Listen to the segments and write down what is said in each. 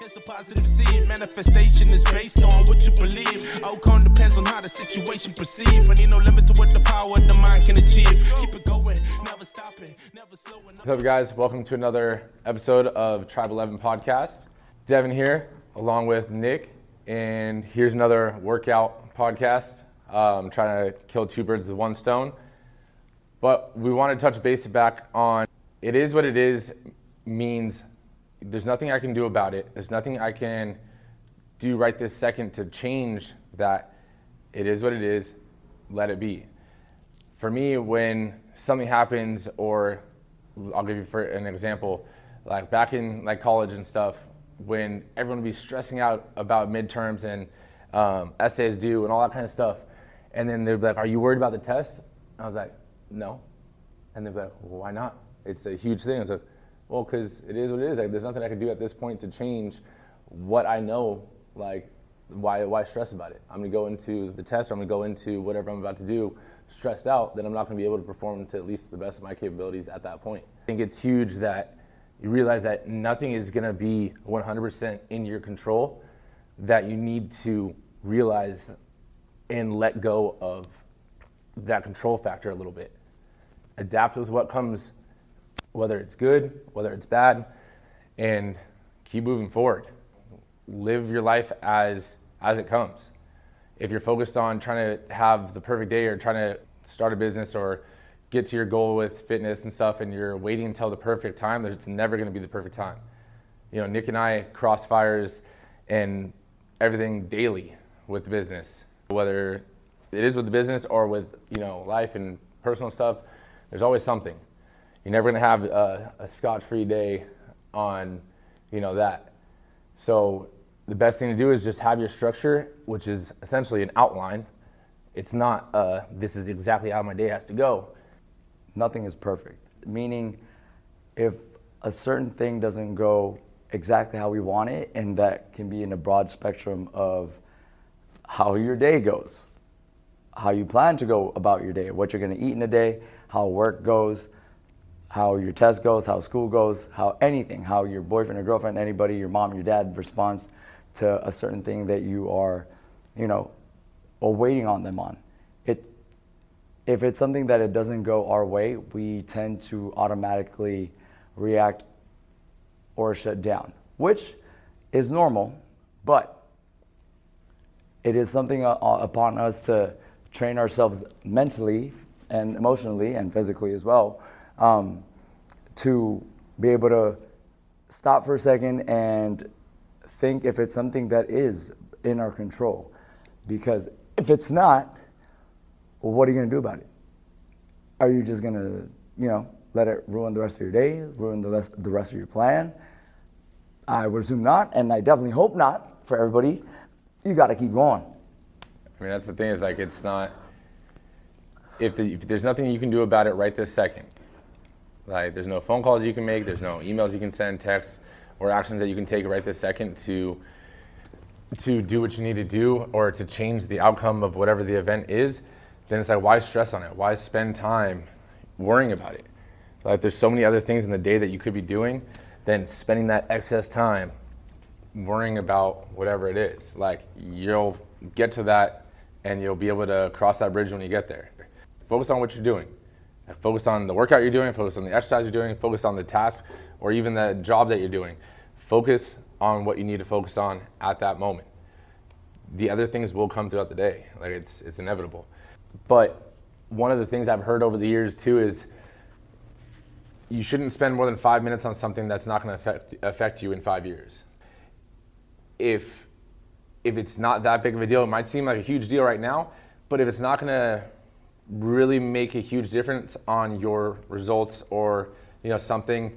It's a positive seed. Manifestation is based on what you believe. Outcome depends on how the situation perceived. And ain't no limit to what the power of the mind can achieve. Keep it going, never stopping, never slowing. What's up, guys? Welcome to another episode of Strive 11 podcast. Devan here, along with Nick, and here's another workout podcast. Um, trying to kill two birds with one stone. But we want to touch base back on it is what it is means there's nothing I can do about it. There's nothing I can do right this second to change that. It is what it is. Let it be. For me, when something happens, or I'll give you for an example, like back in like college and stuff, when everyone would be stressing out about midterms and um, essays due and all that kind of stuff, and then they'd be like, "Are you worried about the test?" I was like, "No," and they'd be like, well, "Why not?" It's a huge thing. I was like, "Well, because it is what it is. Like, there's nothing I can do at this point to change what I know. Like, why why stress about it? I'm gonna go into the test, or I'm gonna go into whatever I'm about to do stressed out. Then I'm not gonna be able to perform to at least the best of my capabilities at that point. I think it's huge that you realize that nothing is gonna be 100% in your control. That you need to realize and let go of that control factor a little bit. Adapt with what comes, whether it's good, whether it's bad, and keep moving forward. Live your life as as it comes. If you're focused on trying to have the perfect day or trying to start a business or get to your goal with fitness and stuff and you're waiting until the perfect time, it's never going to be the perfect time. You know, Nick and I cross fires and everything daily with the business whether it is with the business or with you know life and personal stuff there's always something you're never going to have a, a scotch-free day on you know that. So the best thing to do is just have your structure which is essentially an outline. It's not uh, this is exactly how my day has to go. Nothing is perfect. Meaning, if a certain thing doesn't go exactly how we want it, and that can be in a broad spectrum of how your day goes, how you plan to go about your day, what you're going to eat in a day, how work goes, how your test goes, how school goes, how anything, how your boyfriend or girlfriend, anybody, your mom, your dad responds to a certain thing that you are, you know, or waiting on them on. It, if it's something that it doesn't go our way, we tend to automatically react or shut down, which is normal, but it is something uh, upon us to train ourselves mentally and emotionally and physically as well um, to be able to stop for a second and think if it's something that is in our control. Because if it's not, well, what are you going to do about it? Are you just going to, you know, let it ruin the rest of your day, ruin the rest, the rest of your plan? I would assume not, and I definitely hope not for everybody. You got to keep going. I mean, that's the thing is like it's not. If, the, if there's nothing you can do about it right this second, like there's no phone calls you can make, there's no emails you can send, texts, or actions that you can take right this second to to do what you need to do or to change the outcome of whatever the event is, then it's like why stress on it? Why spend time worrying about it? Like there's so many other things in the day that you could be doing than spending that excess time worrying about whatever it is. Like you'll get to that and you'll be able to cross that bridge when you get there. Focus on what you're doing. Focus on the workout you're doing, focus on the exercise you're doing, focus on the task or even the job that you're doing. Focus on what you need to focus on at that moment. The other things will come throughout the day. Like it's it's inevitable. But one of the things I've heard over the years too is you shouldn't spend more than five minutes on something that's not going to affect affect you in five years. If if it's not that big of a deal, it might seem like a huge deal right now, but if it's not going to really make a huge difference on your results or you know something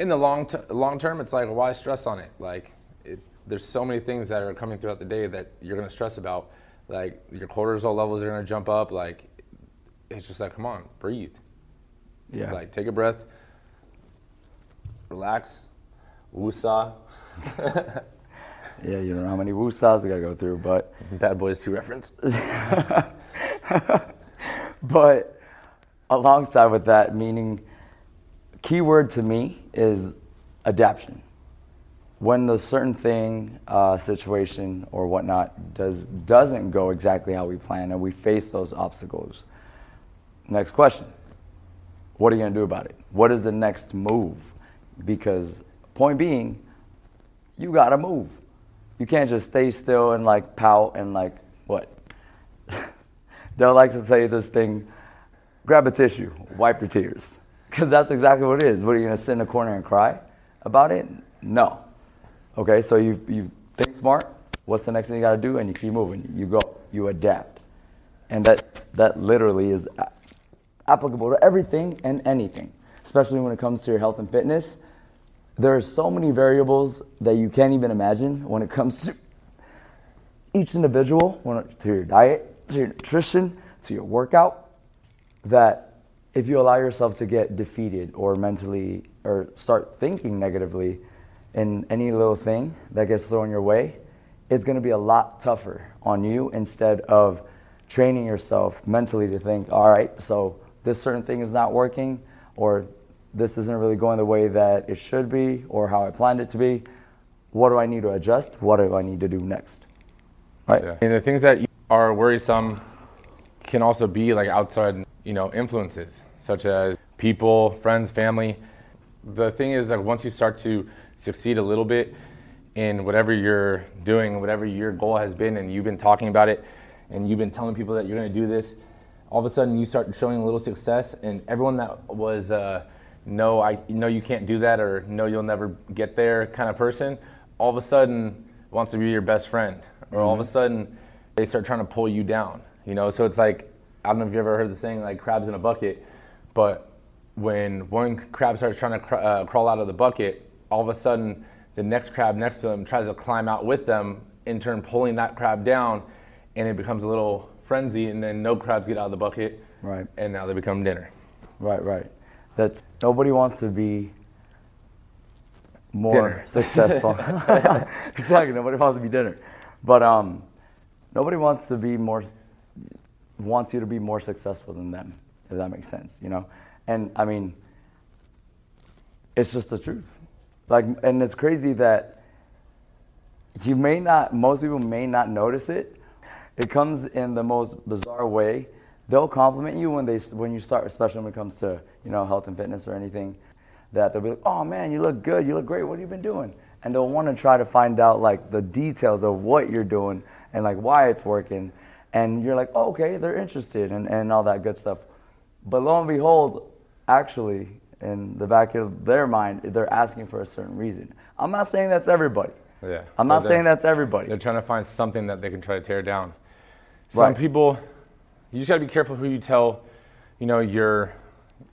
in the long t- long term, it's like why stress on it? Like it, there's so many things that are coming throughout the day that you're going to stress about. Like your cortisol levels are going to jump up. Like it's just like come on, breathe. Yeah. Like take a breath, relax, woosah. Yeah, you don't know how many woosahs we got to go through, but Bad Boys 2 reference. but alongside with that, meaning keyword to me is adaptation. when the certain thing, uh, situation, or whatnot does doesn't go exactly how we plan, and we face those obstacles. Next question: What are you gonna do about it? What is the next move? Because point being, you gotta move. You can't just stay still and like pout and like what? They'll like to say this thing: grab a tissue, wipe your tears, because that's exactly what it is. What are you gonna sit in a corner and cry about it? No. Okay, so you, you think smart. What's the next thing you got to do? And you keep moving. You go. You adapt. And that, that literally is uh, applicable to everything and anything, especially when it comes to your health and fitness. There are so many variables that you can't even imagine when it comes to each individual, when it- to your diet, to your nutrition, to your workout, that if you allow yourself to get defeated or mentally or start thinking negatively in any little thing that gets thrown your way, it's going to be a lot tougher on you instead of training yourself mentally to think, all right, so this certain thing is not working, or this isn't really going the way that it should be, or how I planned it to be. What do I need to adjust? What do I need to do next? Right? Yeah. And the things that are worrisome can also be like outside, you know, influences, such as people, friends, family. The thing is that once you start to succeed a little bit in whatever you're doing, whatever your goal has been, and you've been talking about it, and you've been telling people that you're going to do this, all of a sudden you start showing a little success, and everyone that was uh, no, I no, you can't do that, or no, you'll never get there kind of person, all of a sudden wants to be your best friend, or all of a sudden they start trying to pull you down. You know, so it's like I don't know if you ever heard the saying like crabs in a bucket, but when one crab starts trying to cr- uh, crawl out of the bucket, all of a sudden the next crab next to them tries to climb out with them, in turn pulling that crab down, and it becomes a little frenzy, and then no crabs get out of the bucket, Right. and now they become dinner. Right, right. That's nobody wants to be more Dinner. successful. exactly. Nobody wants to be dinner, but um, nobody wants to be more wants you to be more successful than them. If that makes sense, you know. And I mean, it's just the truth. Like, and it's crazy that you may not. Most people may not notice it. It comes in the most bizarre way. They'll compliment you when they when you start, especially when it comes to you know health and fitness or anything. That they'll be like, "Oh man, you look good. You look great. What have you been doing?" And they'll want to try to find out like the details of what you're doing and like why it's working. And you're like, oh, "Okay, they're interested," and and all that good stuff. But lo and behold, actually, in the back of their mind, they're asking for a certain reason. I'm not saying that's everybody. Yeah. I'm not saying that's everybody. They're trying to find something that they can try to tear down. Some Right. people, you just gotta be careful who you tell, you know, your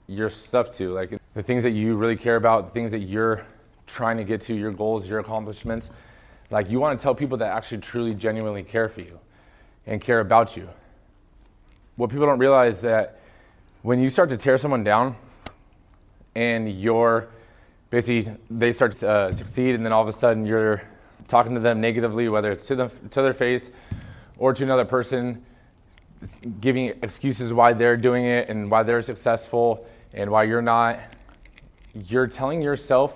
your stuff to. Like the things that you really care about, the things that you're trying to get to, your goals, your accomplishments. Like you want to tell people that actually truly, genuinely care for you and care about you. What people don't realize that when you start to tear someone down, and you're basically they start to uh, succeed, and then all of a sudden you're talking to them negatively, whether it's to them to their face or to another person, giving excuses why they're doing it and why they're successful and why you're not. You're telling yourself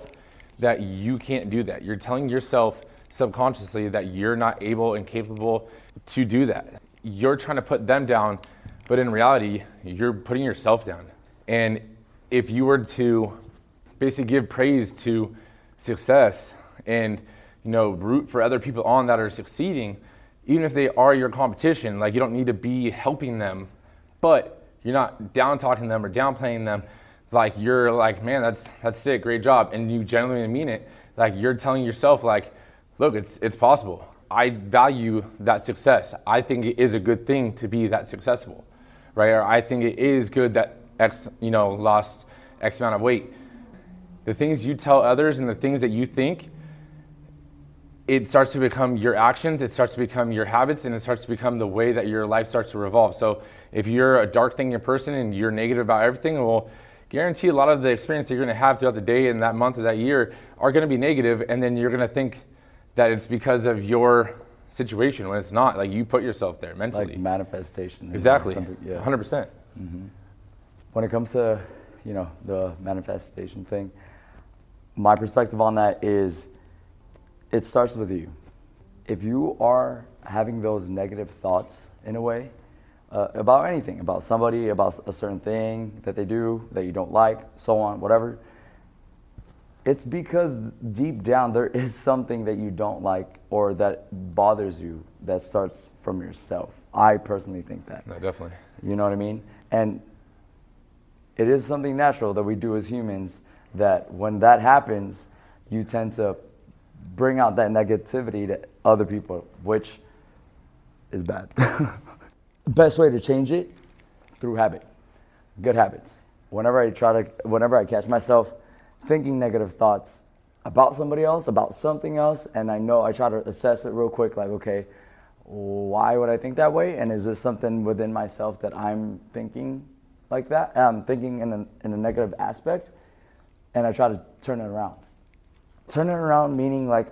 that you can't do that. You're telling yourself subconsciously that you're not able and capable to do that. You're trying to put them down, but in reality, you're putting yourself down. And if you were to basically give praise to success and you know root for other people on that are succeeding, even if they are your competition, like you don't need to be helping them, but you're not down talking them or downplaying them. Like you're like, man, that's that's sick, great job, and you genuinely mean it. Like you're telling yourself, like, look, it's it's possible. I value that success. I think it is a good thing to be that successful, right? Or I think it is good that X, you know, lost X amount of weight. The things you tell others and the things that you think, it starts to become your actions, it starts to become your habits, and it starts to become the way that your life starts to revolve. So if you're a dark thinking person and you're negative about everything, well, guarantee a lot of the experience that you're going to have throughout the day and that month or that year are going to be negative, and then you're going to think that it's because of your situation when it's not. Like you put yourself there mentally. like manifestation. exactly. yeah. 100%. Mm-hmm. when it comes to you know the manifestation thing my perspective on that is it starts with you. If you are having those negative thoughts in a way uh, about anything, about somebody, about a certain thing that they do that you don't like, so on, whatever, it's because deep down there is something that you don't like or that bothers you that starts from yourself. I personally think that. No, definitely. You know what I mean? And it is something natural that we do as humans that when that happens, you tend to bring out that negativity to other people, which is bad. Best way to change it through habit, good habits. Whenever I try to, whenever I catch myself thinking negative thoughts about somebody else, about something else, and I know I try to assess it real quick, like, okay, why would I think that way? And is this something within myself that I'm thinking like that? I'm um, thinking in a, in a negative aspect, and I try to turn it around. Turn it around meaning like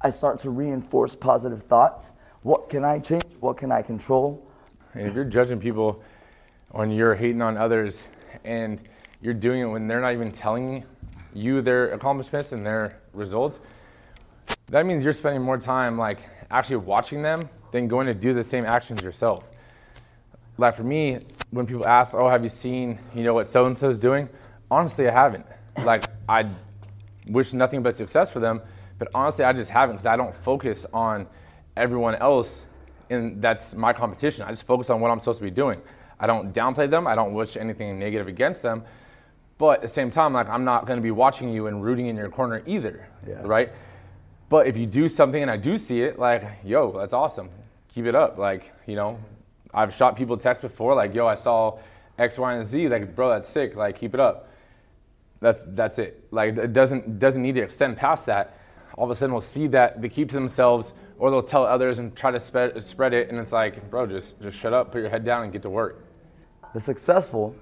I start to reinforce positive thoughts. What can I change? What can I control? And if you're judging people when you're hating on others and you're doing it when they're not even telling you their accomplishments and their results, that means you're spending more time like actually watching them than going to do the same actions yourself. Like for me, when people ask, "Oh, have you seen you know what so and so is doing?" Honestly, I haven't. Like I wish nothing but success for them, but honestly, I just haven't because I don't focus on everyone else, and that's my competition. I just focus on what I'm supposed to be doing. I don't downplay them. I don't wish anything negative against them but at the same time, like I'm not going to be watching you and rooting in your corner either, yeah. right? But if you do something and I do see it, like, yo, that's awesome. Keep it up. Like, you know, I've shot people text before, like, yo, I saw X, Y, and Z. Like, bro, that's sick. Like, keep it up. That's that's it. Like, it doesn't doesn't need to extend past that. All of a sudden, we'll see that they keep to themselves, or they'll tell others and try to spread spread it, and it's like, bro, just just shut up, put your head down, and get to work. The successful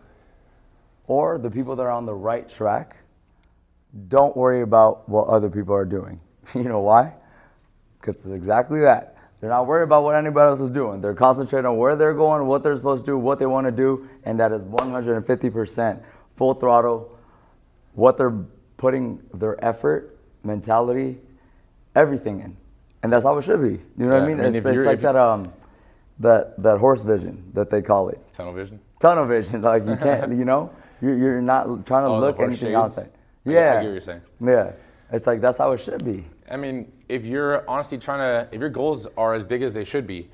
or the people that are on the right track, don't worry about what other people are doing. you know why? Because it's exactly that. They're not worried about what anybody else is doing. They're concentrating on where they're going, what they're supposed to do, what they want to do, and that is 150% full throttle. What they're putting their effort, mentality, everything in, and that's how it should be. You know yeah, what I mean? I mean it's, it's like that um, that that horse vision that they call it. Tunnel vision. Tunnel vision, like you can't, you know. You're, you're not trying to oh, look anything shades? outside. Yeah. I, I get what you're saying. Yeah. It's like that's how it should be. I mean, if you're honestly trying to, if your goals are as big as they should be,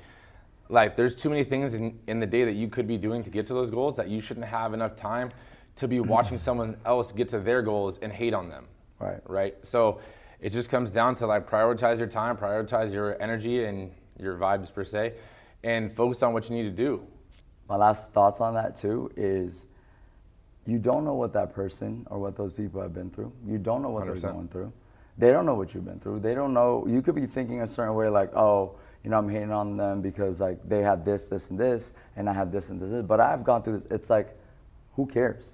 like there's too many things in, in the day that you could be doing to get to those goals that you shouldn't have enough time to be watching someone else get to their goals and hate on them. Right. Right. So it just comes down to like prioritize your time, prioritize your energy and your vibes per se, and focus on what you need to do. My last thoughts on that too is you don't know what that person or what those people have been through. You don't know what they are going through. They don't know what you've been through. They don't know. You could be thinking a certain way, like, oh, you know, I'm hating on them because like they have this, this, and this, and I have this and this. But I've gone through this. It's like, who cares?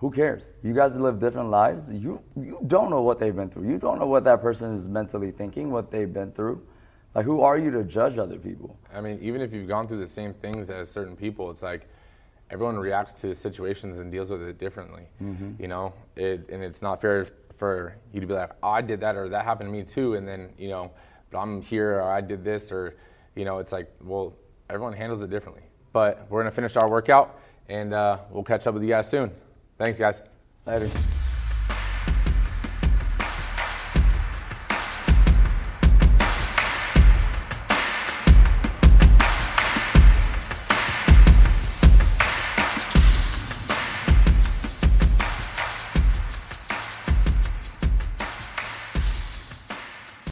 Who cares? You guys live different lives. You you don't know what they've been through. You don't know what that person is mentally thinking, what they've been through. Like, who are you to judge other people? I mean, even if you've gone through the same things as certain people, it's like everyone reacts to situations and deals with it differently. Mm-hmm. You know, it, and it's not fair for you to be like, oh, I did that or that happened to me too, and then you know, but I'm here or I did this or you know, it's like, well, everyone handles it differently. But we're gonna finish our workout and uh, we'll catch up with you guys soon. Thanks, guys. Later.